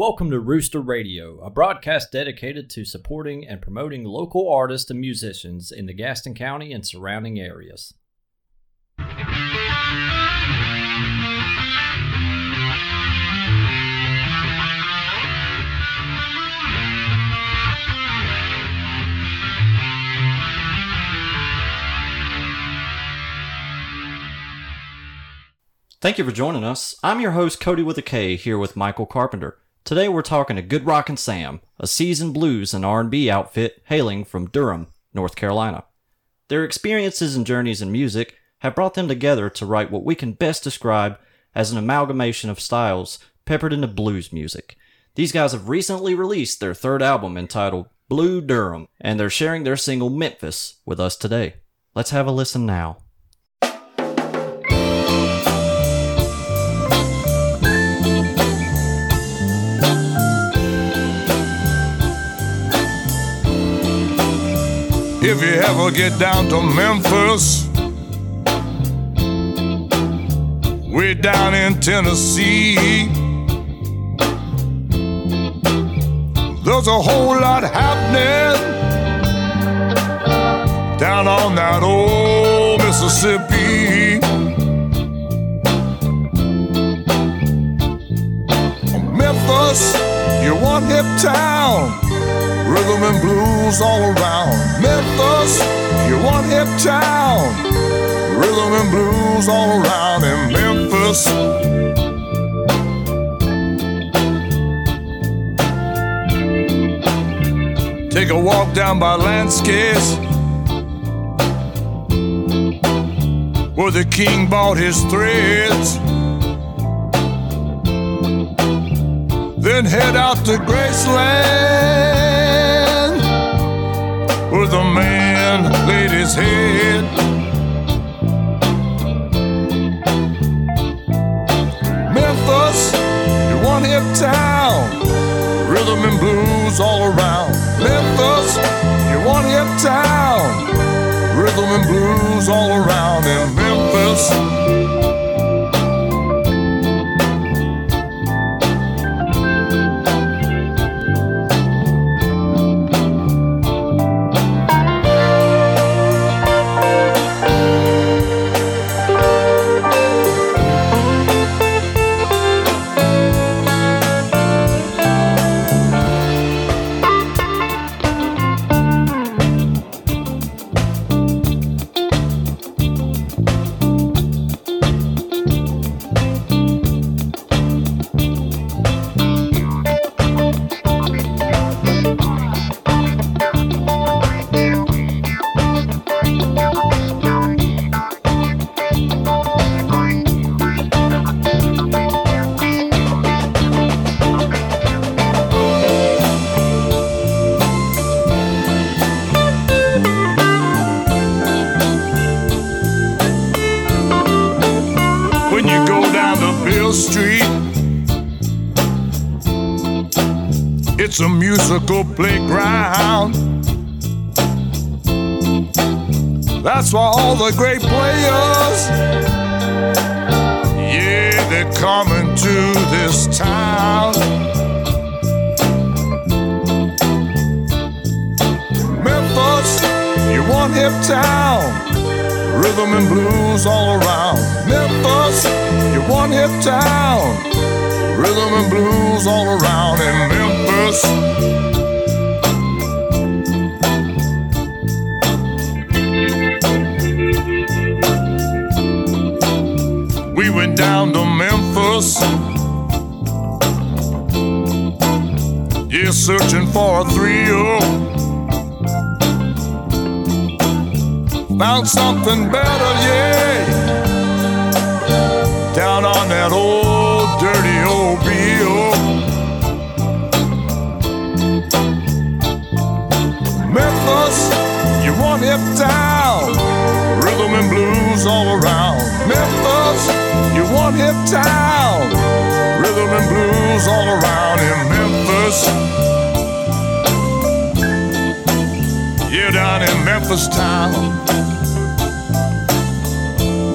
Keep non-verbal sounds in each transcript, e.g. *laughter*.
Welcome to Rooster Radio, a broadcast dedicated to supporting and promoting local artists and musicians in the Gaston County and surrounding areas. Thank you for joining us. I'm your host, Cody with a K, here with Michael Carpenter. Today we're talking to Good Rockin' Sam, a seasoned blues and R&B outfit hailing from Durham, North Carolina. Their experiences and journeys in music have brought them together to write what we can best describe as an amalgamation of styles peppered into blues music. These guys have recently released their third album entitled Blue Durham, and they're sharing their single Memphis with us today. Let's have a listen now. If you ever get down to Memphis, way down in Tennessee, there's a whole lot happening down on that old Mississippi. Memphis, you one hip town Rhythm and blues all around. Memphis, you one hip town. Rhythm and blues all around in Memphis. Take a walk down by Lansky's where the king bought his threads. Then head out to Graceland where the man laid his head. Memphis, you one hip town, rhythm and blues all around. Memphis, you one hip town, rhythm and blues all around in Memphis. A musical playground. That's why all the great players, yeah, they're coming to this town. Memphis, you one hip town. Rhythm and blues all around. Memphis, you one hip town. Rhythm and blues all around in Memphis. We went down to Memphis. Yeah, searching for a thrill. Found something better, yeah. Down on that old hip town. Rhythm and blues all around in Memphis. Yeah, down in Memphis town.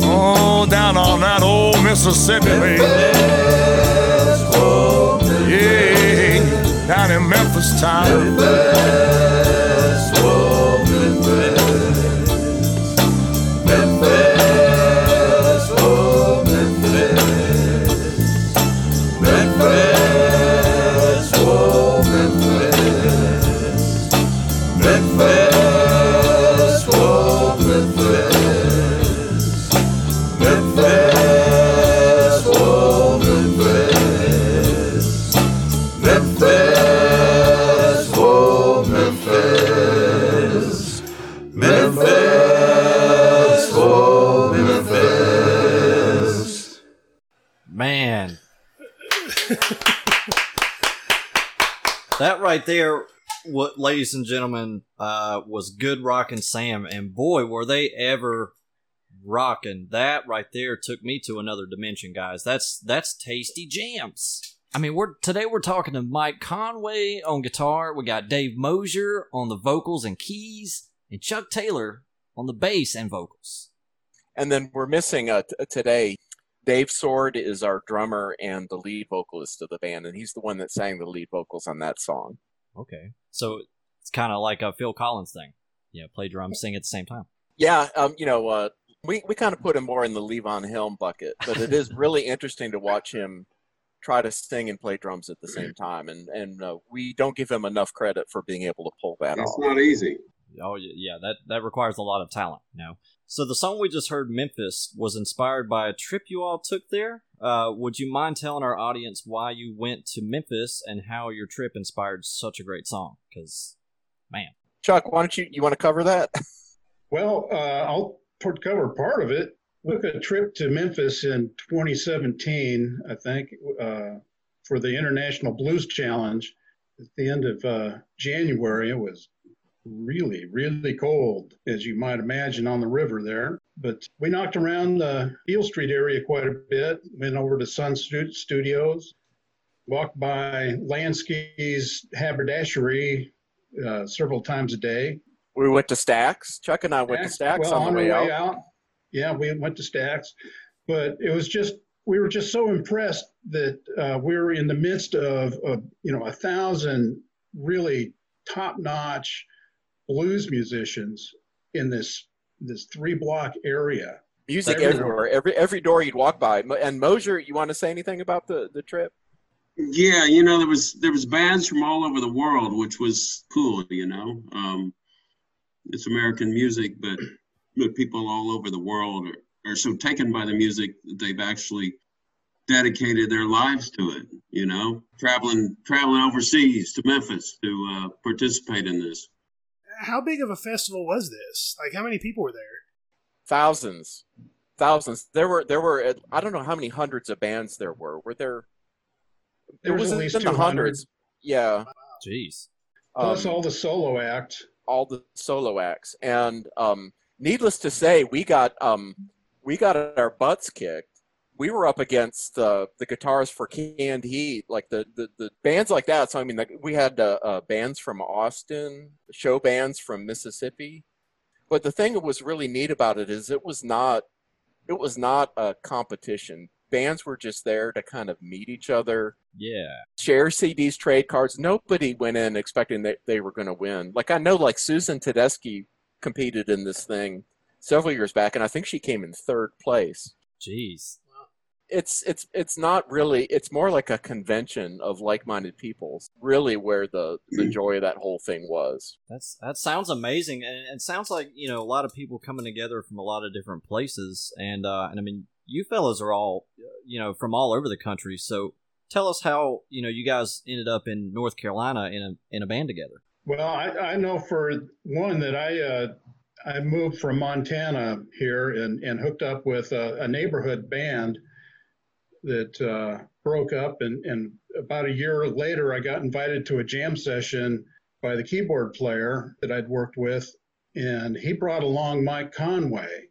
Oh, down on that old Mississippi, baby. Yeah. down in Memphis town. Right there, what, ladies and gentlemen, uh, was good rockin' Sam, and boy, were they ever rocking. That right there took me to another dimension, guys. That's that's tasty jams. I mean, we're today we're talking to Mike Conway on guitar. We got Dave Mosier on the vocals and keys, and Chuck Taylor on the bass and vocals. And then we're missing uh, t- today. Dave Sword is our drummer and the lead vocalist of the band, and he's the one that sang the lead vocals on that song. Okay, so it's kind of like a Phil Collins thing. Yeah, play drums, sing at the same time. Yeah, um, you know, uh, we we kind of put him more in the Levon Helm bucket, but it is really *laughs* interesting to watch him try to sing and play drums at the same time, and and uh, we don't give him enough credit for being able to pull that It's off. It's not easy. Oh y- yeah, that that requires a lot of talent. You know. So the song we just heard, Memphis, was inspired by a trip you all took there. Uh, would you mind telling our audience why you went to Memphis and how your trip inspired such a great song? Because, man, Chuck, why don't you you want to cover that? Well, uh, I'll put- cover part of it. We took a trip to Memphis in 2017, I think, uh, for the International Blues Challenge. At the end of uh, January, it was really, really cold, as you might imagine, on the river there. But we knocked around the Beale Street area quite a bit. Went over to Sun Stu- Studios, walked by Lansky's haberdashery uh, several times a day. we went to Stax. Chuck and I went to Stax well, on the way, our out. Yeah, we went to Stax, but it was just we were just so impressed that uh, we were in the midst of, of you know a thousand really top-notch blues musicians in this this three-block area. Music Everywhere. everywhere, every every door you'd walk by. And Mosier, you want to say anything about the the trip? Yeah, you know, there was there was bands from all over the world, which was cool. You know, um, it's American music, but but people all over the world are, are so taken by the music that they've actually dedicated their lives to it. You know, traveling traveling overseas to Memphis to uh, participate in this. How big of a festival was this? Like, how many people were there? Thousands, thousands. There were there were uh, I don't know how many hundreds of bands there were. Were there? There was was at in least the hundreds. Yeah. jeez. Plus um, all the solo acts. all the solo acts and um, needless to say we got um, we got our butts kicked we were up against uh, the guitars for canned heat like the, the, the bands like that so i mean like, we had uh, uh, bands from austin show bands from mississippi but the thing that was really neat about it is it was not it was not a competition bands were just there to kind of meet each other Yeah. share CDs, trade cards. Nobody went in expecting that they were going to win. Like I know, like Susan Tedeschi competed in this thing several years back, and I think she came in third place. Jeez. It's it's it's not really. It's more like a convention of like-minded people. Really, where the the joy of that whole thing was. That's that sounds amazing, and it sounds like you know a lot of people coming together from a lot of different places, and uh, and I mean you fellas are all uh, you know from all over the country. So tell us how you know you guys ended up in North Carolina in a in a band together. Well, I, I know for one that I uh, I moved from Montana here and, and hooked up with a, a neighborhood band that uh, broke up, and, and about a year later, I got invited to a jam session by the keyboard player that I'd worked with, and he brought along Mike Conway,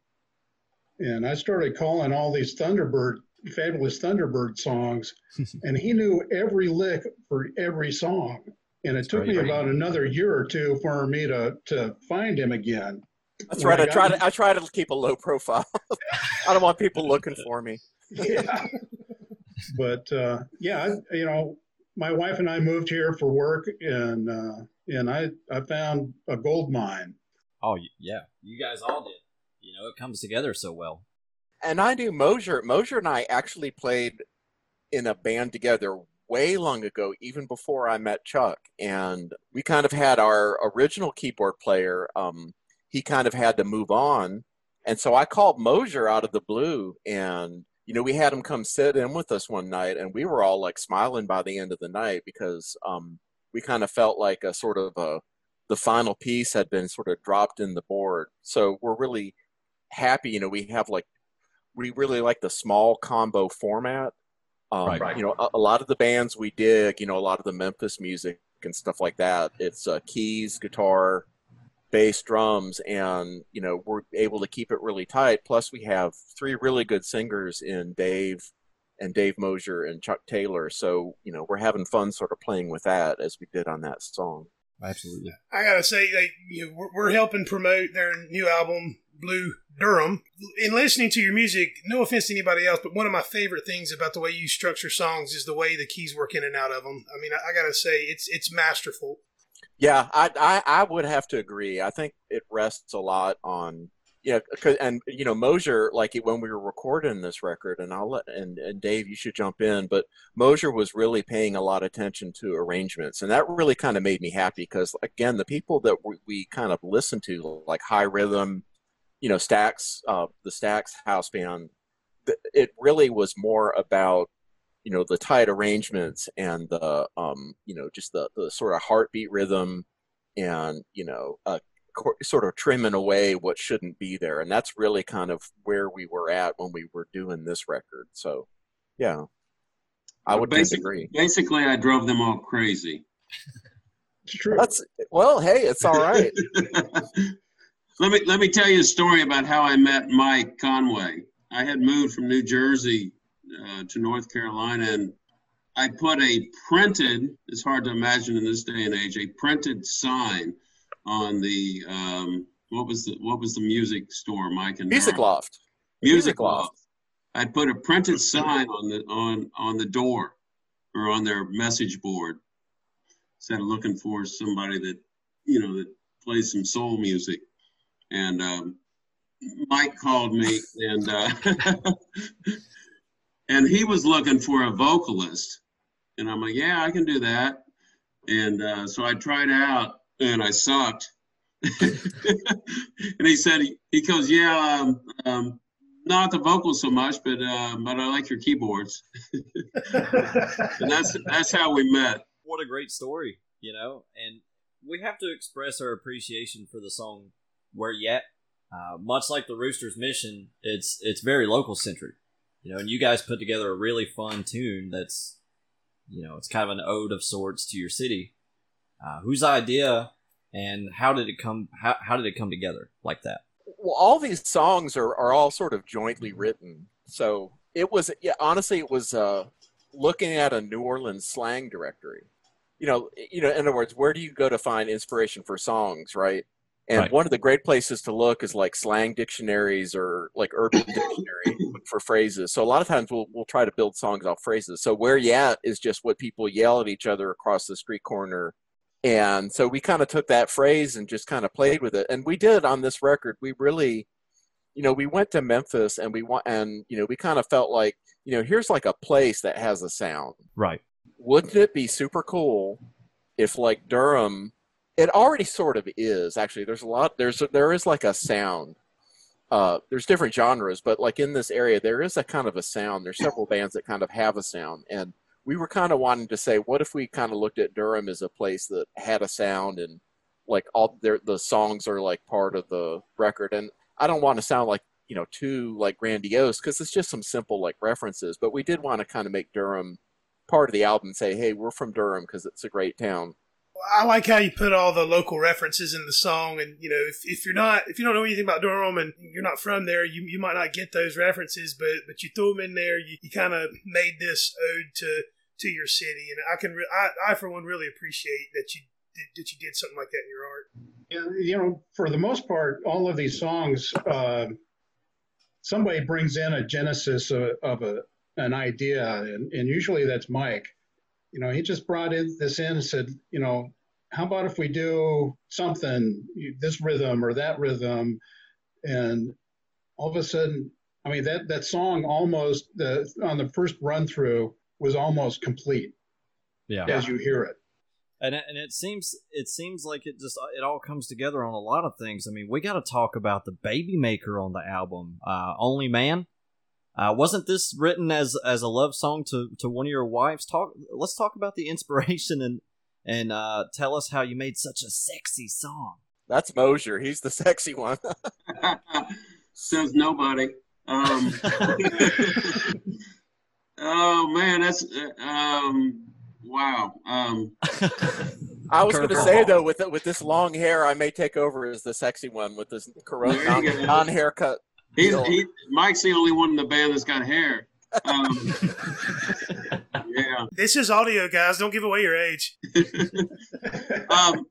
and I started calling all these Thunderbird fabulous Thunderbird songs, *laughs* and he knew every lick for every song. And it That's took great. me about another year or two for me to to find him again. That's When right. I got try to I try to keep a low profile. *laughs* I don't want people looking for me. *laughs* yeah. But uh, yeah, I, you know, my wife and I moved here for work, and uh, and I I found a gold mine. Oh yeah, you guys all did. You know, it comes together so well. And I knew Mosier. Mosier and I actually played in a band together way long ago, even before I met Chuck. And we kind of had our original keyboard player. Um, he kind of had to move on, and so I called Mosier out of the blue, and you know, we had him come sit in with us one night, and we were all like smiling by the end of the night because um, we kind of felt like a sort of a the final piece had been sort of dropped in the board. So we're really happy. You know, we have like we really like the small combo format. Um, Right. You know, a, a lot of the bands we dig, you know, a lot of the Memphis music and stuff like that. It's uh, keys, guitar, bass, drums, and you know we're able to keep it really tight. Plus, we have three really good singers in Dave and Dave Mosier and Chuck Taylor. So you know we're having fun sort of playing with that as we did on that song. Absolutely. I gotta say, like, you know, we're, we're helping promote their new album, Blue Durham. In listening to your music, no offense to anybody else, but one of my favorite things about the way you structure songs is the way the keys work in and out of them. I mean, I, I gotta say, it's it's masterful. Yeah, I, I I would have to agree. I think it rests a lot on yeah, 'cause- and you know Mosier, like when we were recording this record, and I'll let and, and Dave, you should jump in, but Mosier was really paying a lot of attention to arrangements, and that really kind of made me happy because again, the people that we, we kind of listen to, like Hi Rhythm, you know, Stax, uh, the Stax house band, it really was more about you know the tight arrangements and the um you know just the the sort of heartbeat rhythm and you know uh co- sort of trimming away what shouldn't be there and that's really kind of where we were at when we were doing this record so yeah i would tend to agree Basically, I drove them all crazy. It's true. that's well hey it's all right *laughs* *laughs* let me let me tell you a story about how I met Mike Conway. I had moved from New Jersey uh, to North Carolina, and I put a printed. It's hard to imagine in this day and age a printed sign on the um, what was the what was the music store, Mike and music loft Music Music Loft. Loft. I put a printed sign on the on on the door or on their message board. Said looking for somebody that you know that plays some soul music. And um, Mike called me and uh, *laughs* and he was looking for a vocalist. And I'm like, yeah, I can do that. And uh, so I tried out and I sucked. *laughs* and he said, he goes, yeah, um, um, not the vocals so much, but uh, but I like your keyboards. *laughs* and that's that's how we met. What a great story, you know. And we have to express our appreciation for the song "Where Yet." Uh, much like the Roosters' mission, it's it's very local centric, you know. And you guys put together a really fun tune that's, you know, it's kind of an ode of sorts to your city. Uh, whose idea and how did it come? How, how did it come together like that? well, all these songs are, are all sort of jointly written. So it was, yeah, honestly, it was uh, looking at a New Orleans slang directory. You know, you know, in other words, where do you go to find inspiration for songs, right? And Right. one of the great places to look is like slang dictionaries or like urban *coughs* dictionary for phrases. So a lot of times we'll we'll try to build songs off phrases. So where you at is just what people yell at each other across the street corner and so we kind of took that phrase and just kind of played with it. And we did on this record. We really, you know, we went to Memphis and we want, and you know, we kind of felt like, you know, here's like a place that has a sound. Right. Wouldn't it be super cool if like Durham, it already sort of is actually. There's a lot. There's there is like a sound. Uh, there's different genres, but like in this area, there is a kind of a sound. There's several bands that kind of have a sound, and we were kind of wanting to say, what if we kind of looked at Durham as a place that had a sound and like all their the songs are like part of the record. And I don't want to sound like you know too like grandiose because it's just some simple like references, but we did want to kind of make Durham part of the album. and Say, hey, we're from Durham because it's a great town. I like how you put all the local references in the song, and you know, if, if you're not, if you don't know anything about Durham and you're not from there, you, you might not get those references, but but you threw them in there. You, you kind of made this ode to to your city, and I can, re- I, I for one really appreciate that you did, that you did something like that in your art. Yeah, you know, for the most part, all of these songs, uh, somebody brings in a genesis of, of a an idea, and, and usually that's Mike. You know, he just brought in this in and said, you know, how about if we do something, this rhythm or that rhythm, and all of a sudden, I mean that that song almost the on the first run through was almost complete. Yeah. As you hear it. And it, and it seems it seems like it just it all comes together on a lot of things. I mean, we got to talk about the baby maker on the album, uh, "Only Man." Uh, wasn't this written as as a love song to, to one of your wives? Talk. Let's talk about the *laughs* inspiration and and uh, tell us how you made such a sexy song. That's Mosier. He's the sexy one. *laughs* Says nobody. Um, *laughs* oh man, that's uh, um, wow. Um, I was going to say though, with with this long hair, I may take over as the sexy one with this corona non, non haircut. He's, he, Mike's the only one in the band that's got hair. Um, *laughs* yeah. This is audio, guys. Don't give away your age. *laughs* um,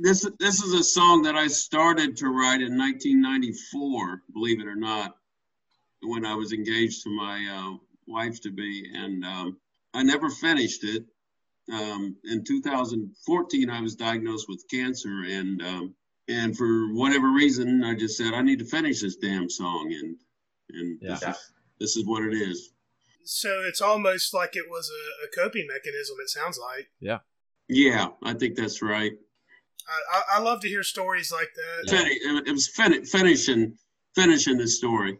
this this is a song that I started to write in 1994. Believe it or not, when I was engaged to my uh, wife to be, and um, I never finished it. Um, in 2014, I was diagnosed with cancer, and um, and for whatever reason, I just said I need to finish this damn song, and and Yeah. this, is, this is what it is. So it's almost like it was a, a coping mechanism. It sounds like. Yeah, Yeah, I think that's right. I, I, I love to hear stories like that. Fini- It was fin- finishing finishing the story.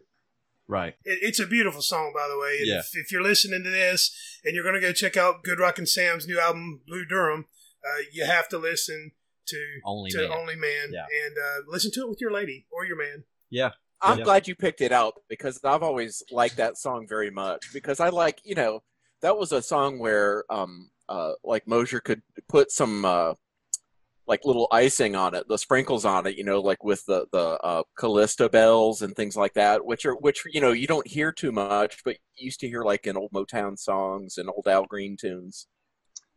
Right. It, it's a beautiful song, by the way. Yeah. if, if you're listening to this and you're going to go check out Good Rockin' Sam's new album, Blue Durham, uh, you have to listen to Only to Man. Only Man Yeah. and uh, listen to it with your lady or your man. Yeah. I'm Yeah. glad you picked it out because I've always liked that song very much because I like, you know, that was a song where um uh like Mosier could put some uh like little icing on it, the sprinkles on it, you know, like with the the uh celesta bells and things like that, which are which you know, you don't hear too much, but you used to hear like in old Motown songs and old Al Green tunes.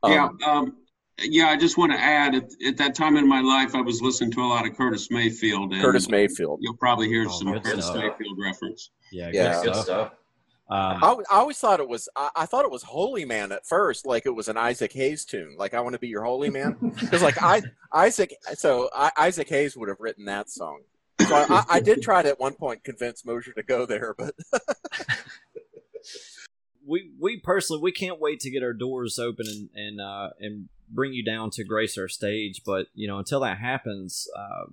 yeah, Um, um, yeah. I just want to add at, at that time in my life, I was listening to a lot of Curtis Mayfield. And Curtis Mayfield. You'll probably hear Oh, some Curtis stuff. Mayfield reference. Yeah. Yeah. Good Good stuff. stuff. Um, I, I always thought it was I, I thought it was Holy Man at first, like it was an Isaac Hayes tune, like I want to be your holy man, *laughs* because like I Isaac, so I, Isaac Hayes would have written that song. So I, I, I did try to at one point convince Mosier to go there, but *laughs* we we personally we can't wait to get our doors open and and uh, and bring you down to grace our stage. But you know, until that happens, uh,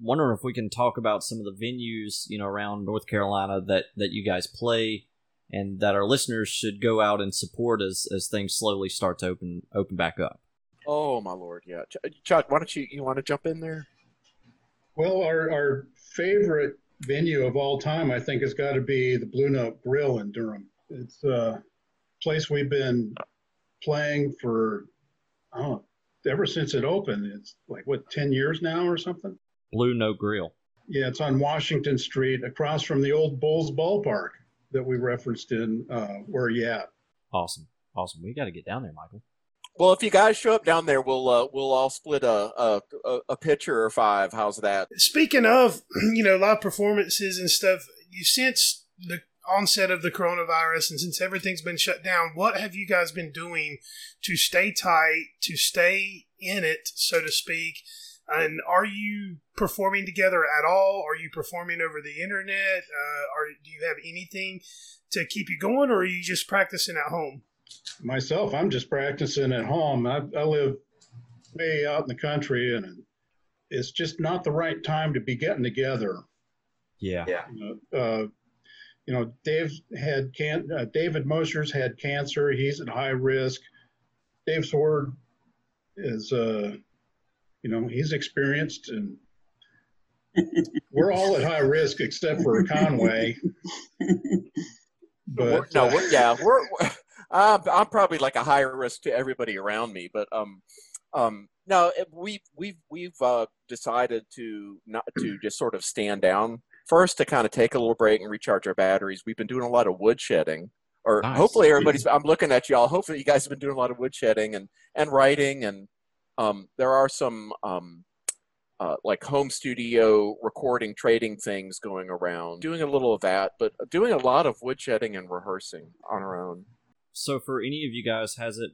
wondering if we can talk about some of the venues you know around North Carolina that that you guys play, and that our listeners should go out and support as as things slowly start to open open back up. oh my lord, yeah, Chuck, why don't you you want to jump in there? Well, our, our favorite venue of all time, I think, has got to be the Blue Note Grill in Durham. It's a place we've been playing for, I don't know, ever since it opened. It's like, what, 10 years now or something? Blue Note Grill. Yeah, it's on Washington Street across from the old Bulls ballpark that we referenced in uh, Where You At. Awesome, awesome. We got to get down there, Michael. Well, if you guys show up down there, we'll uh, we'll all split a, a a a pitcher or five. How's that? Speaking of, *clears throat* you know, live performances and stuff, you since the onset of the coronavirus and since everything's been shut down, what have you guys been doing to stay tight, to stay in it, so to speak? And are you performing together at all? Are you performing over the internet? Uh, or do you have anything to keep you going, or are you just practicing at home? Myself, I'm just practicing at home. I, I live way out in the country, and it's just not the right time to be getting together. Yeah, Yeah. You know, uh, you know, Dave had can uh, David Mosier's had cancer. He's at high risk. Dave Sword is, uh, you know, he's experienced, and *laughs* we're all at high risk except for Conway. But no, uh, we're, yeah, we're. I'm, I'm probably like a higher risk to everybody around me, but um, um, no, it, we we've we've uh, decided to not to just sort of stand down first to kind of take a little break and recharge our batteries. We've been doing a lot of wood shedding, or Nice. hopefully everybody's. I'm looking at y'all. Hopefully you guys have been doing a lot of wood shedding and and writing, and um, there are some um, uh, like home studio recording trading things going around doing a little of that but doing a lot of woodshedding and rehearsing on our own So for any of you guys, has it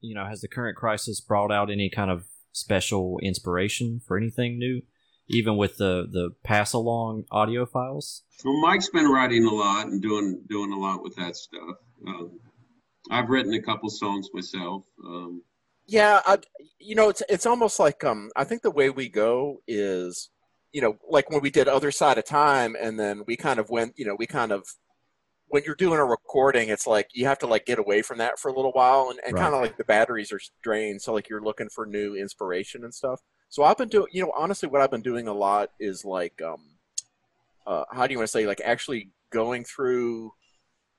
you know, has the current crisis brought out any kind of special inspiration for anything new, even with the the pass along audio files? Well, Mike's been writing a lot and doing doing a lot with that stuff. Um, I've written a couple songs myself. Um, Yeah, I, you know, it's it's almost like um, I think the way we go is, you know, like when we did Other Side of Time, and then we kind of went, you know, we kind of when you're doing a recording, it's like you have to like get away from that for a little while, and, and Right. kind of like the batteries are drained, so like you're looking for new inspiration and stuff. So I've been doing, you know, honestly, what I've been doing a lot is like, um, uh, how do you want to say, like actually going through,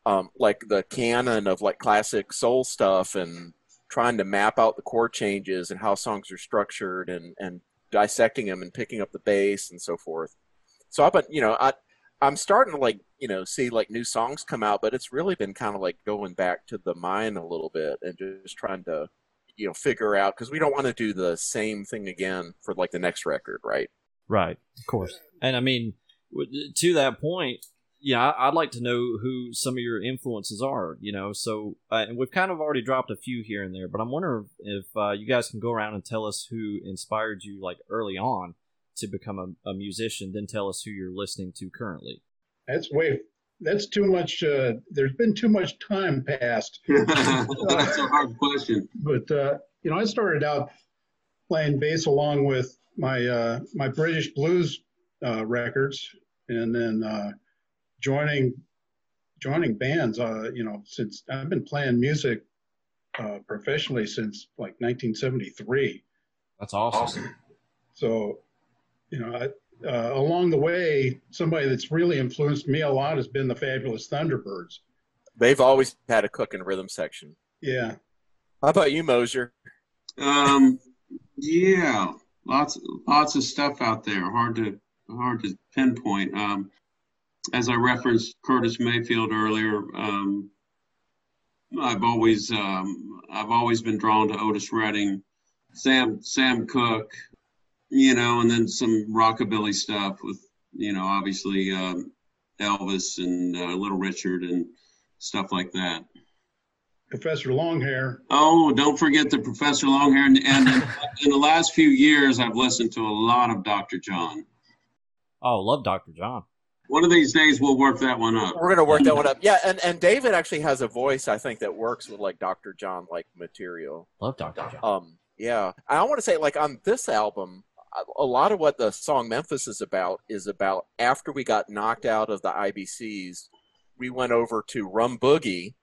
um, like the canon of like classic soul stuff and trying to map out the chord changes and how songs are structured and and dissecting them and picking up the bass and so forth. So I've been, you know, I I'm starting to like, you know, see like new songs come out, but it's really been kind of like going back to the mine a little bit and just trying to, you know, figure out because we don't want to do the same thing again for like the next record, right? Right, of course. And I mean, to that point, yeah, I- I'd like to know who some of your influences are. You know, so uh, and we've kind of already dropped a few here and there, but I'm wondering if uh, you guys can go around and tell us who inspired you, like early on, to become a, a musician. Then tell us who you're listening to currently. That's way, that's too much, uh, there's been too much time passed. *laughs* that's a hard question. But, uh, you know, I started out playing bass along with my, uh, my British blues, uh, records and then, uh, joining, joining bands, uh, you know, since I've been playing music, uh, professionally since like 1973. That's awesome. So, you know, I, uh, along the way, somebody that's really influenced me a lot has been the Fabulous Thunderbirds. They've always had a cook and rhythm section. Yeah. How about you, Mosier? Um, yeah, lots lots of stuff out there. Hard to hard to pinpoint. Um, as I referenced Curtis Mayfield earlier, um, I've always um, I've always been drawn to Otis Redding, Sam Sam Cooke, you know, and then some rockabilly stuff with you know obviously um, Elvis and uh, Little Richard and stuff like that. Professor Longhair. Oh, don't forget the Professor Longhair. And, and in, in the last few years, I've listened to a lot of Dr. John. Oh, love Dr. John. One of these days, we'll work that one up. We're gonna work that one up. Yeah, and, and David actually has a voice I think that works with like Dr. John like material. Love Dr. John. Um, yeah, I want to say like on this album, a- lot of what the song Memphis is about is about after we got knocked out of the IBCs, we went over to Rum Boogie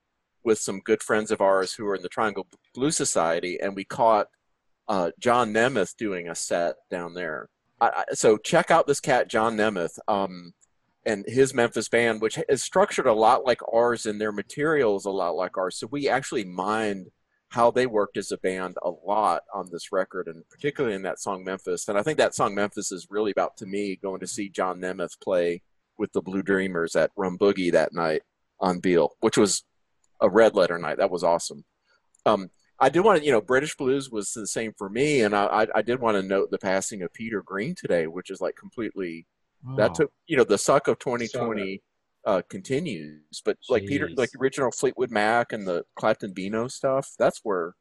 with some good friends of ours who are in the Triangle Blue Society, and we caught uh, John Nemeth doing a set down there. I, I, so check out this cat, John Nemeth. Um, and his Memphis band, which is structured a lot like ours, and their material is a lot like ours. So we actually mined how they worked as a band a lot on this record, and particularly in that song Memphis. And I think that song Memphis is really about to me going to see John Nemeth play with the Blue Dreamers at Rum Boogie that night on Beale, which was a red letter night. That was awesome. Um, I did want to, you know, British blues was the same for me, and I, I, did want to note the passing of Peter Green today, which is like completely that Oh, took you know the suck of 2020 uh, continues, but like Peter, like the original Fleetwood Mac and the Clapton Beano stuff, that's where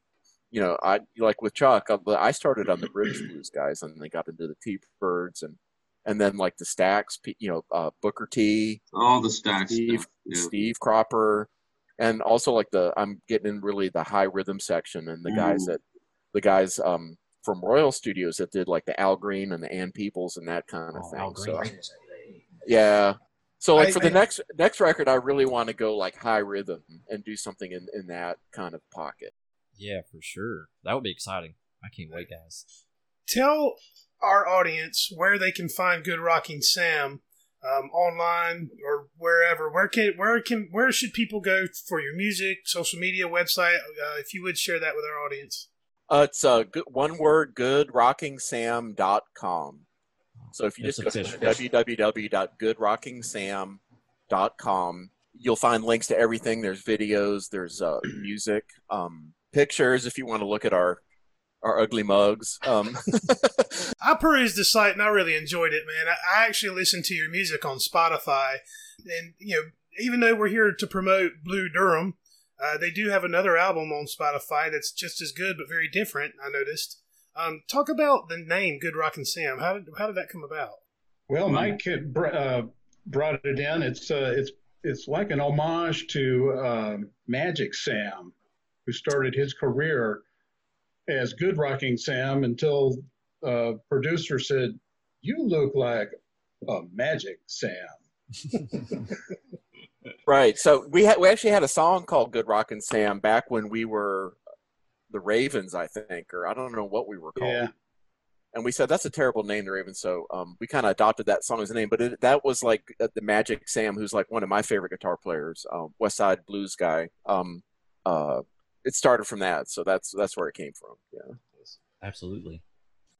you know I like with Chuck. I, I started on the British blues guys, and they got into the T Birds and and then like the Stax, you know, uh, Booker T, All the Stax. Steve. Yeah. Steve Cropper, and also like the I'm getting in really the Hi Rhythm section and the guys Mm. that the guys um from Royal Studios that did like the Al Green and the Ann Peebles and that kind of Oh, thing. Al So Green. yeah. So like I- for the I- next next record, I really want to go like Hi Rhythm and do something in in that kind of pocket. Yeah, for sure. That would be exciting. I can't wait, guys. Tell our audience where they can find Good Rocking Sam um, online or wherever. Where can where can where should people go for your music, social media, website? Uh, if you would share that with our audience. Uh, it's uh, good, one word, goodrockingsam.com. So if you It's just go official. to www.goodrockingsam.com, you'll find links to everything. There's videos, there's uh, *clears throat* music, um, pictures if you want to look at our our ugly mugs. Um, *laughs* I perused the site and I really enjoyed it, man. I, I actually listened to your music on Spotify, and you know, even though we're here to promote Blue Durham, Uh, they do have another album on Spotify that's just as good but very different. I noticed. Um, talk about the name Good Rockin' Sam. How did how did that come about? Well, Mike had br- uh, brought it in. It's uh, it's it's like an homage to uh, Magic Sam, who started his career as Good Rocking Sam until uh, producer said, "You look like a Magic Sam." *laughs* Right. So we had we actually had a song called "Good Rockin' Sam" back when we were the Ravens, I think, or I don't know what we were called. Yeah. And we said that's a terrible name, the Ravens. So um, we kind of adopted that song as a name. But it, that was like uh, the Magic Sam, who's like one of my favorite guitar players, um, West Side Blues guy. Um, uh, it started from that, so that's that's where it came from. Yeah. Absolutely.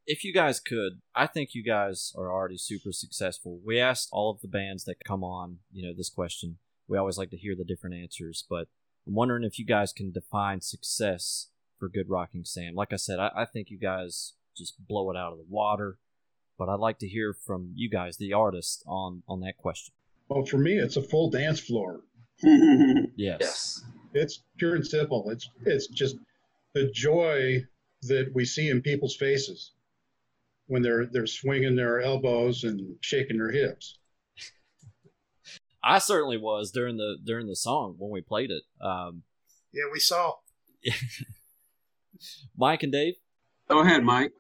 If you guys could, I think you guys are already super successful. We asked all of the bands that come on, you know, this question. We always like to hear the different answers, but I'm wondering if you guys can define success for Good Rocking Sam. Like I said, I, I think you guys just blow it out of the water, but I'd like to hear from you guys, the artists, on on that question. Well, for me, it's a full dance floor. *laughs* Yes. Yes. It's pure and simple. It's it's just the joy that we see in people's faces when they're they're swinging their elbows and shaking their hips. *laughs* I certainly was during the during the song when we played it. Um, Yeah, we saw. *laughs* Mike and Dave. Go ahead, Mike.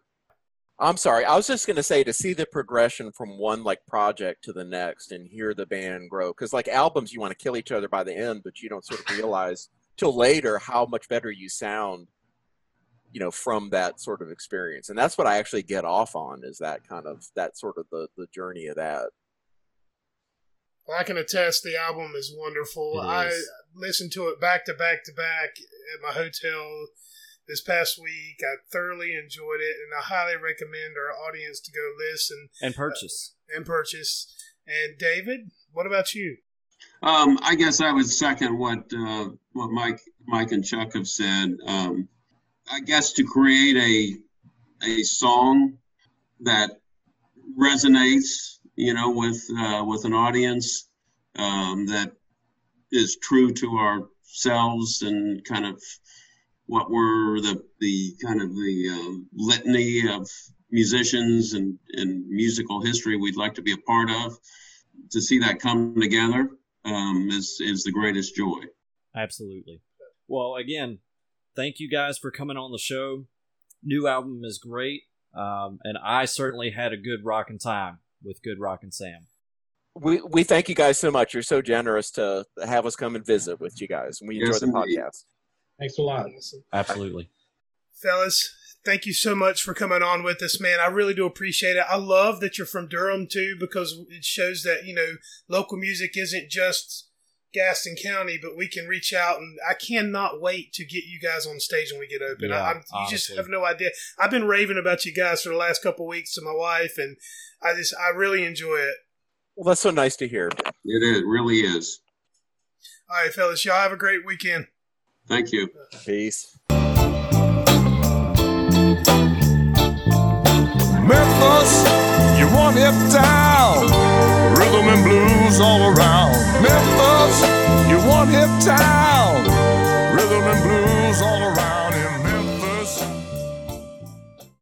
I'm sorry. I was just going to say to see the progression from one like project to the next and hear the band grow. Because like albums, you want to kill each other by the end, but you don't sort of realize till later how much better you sound, you know, from that sort of experience. And that's what I actually get off on is that kind of that sort of the the journey of that. I can attest the album is wonderful. It I listened to it back to back to back at my hotel this past week. I thoroughly enjoyed it, and I highly recommend our audience to go listen and purchase. and purchase. And David, what about you? Um, I guess I would second what uh, what Mike Mike and Chuck have said. Um, I guess to create a a song that resonates, you know, with uh, with an audience um, that is true to ourselves and kind of what were the the kind of the um, litany of musicians and, and musical history we'd like to be a part of. To see that come together um, is is the greatest joy. Absolutely. Well, again, thank you guys for coming on the show. New album is great, um, and I certainly had a good rockin' time with Good Rockin' Sam. We we thank you guys so much. You're so generous to have us come and visit with you guys. We enjoy Yes, the indeed. podcast. Thanks a lot. Absolutely. Fellas, thank you so much for coming on with us, man. I really do appreciate it. I love that you're from Durham too, because it shows that, you know, local music isn't just Gaston County, but we can reach out and I cannot wait to get you guys on stage when we get open. Yeah, I, I'm, you just have no idea. I've been raving about you guys for the last couple of weeks to my wife and I just, I really enjoy it. Well, that's so nice to hear. It is, really is. All right, fellas, y'all have a great weekend. Thank you. Peace. Memphis, you one hip town. Rhythm and blues all around. Memphis, you one hip town. Rhythm and blues all around.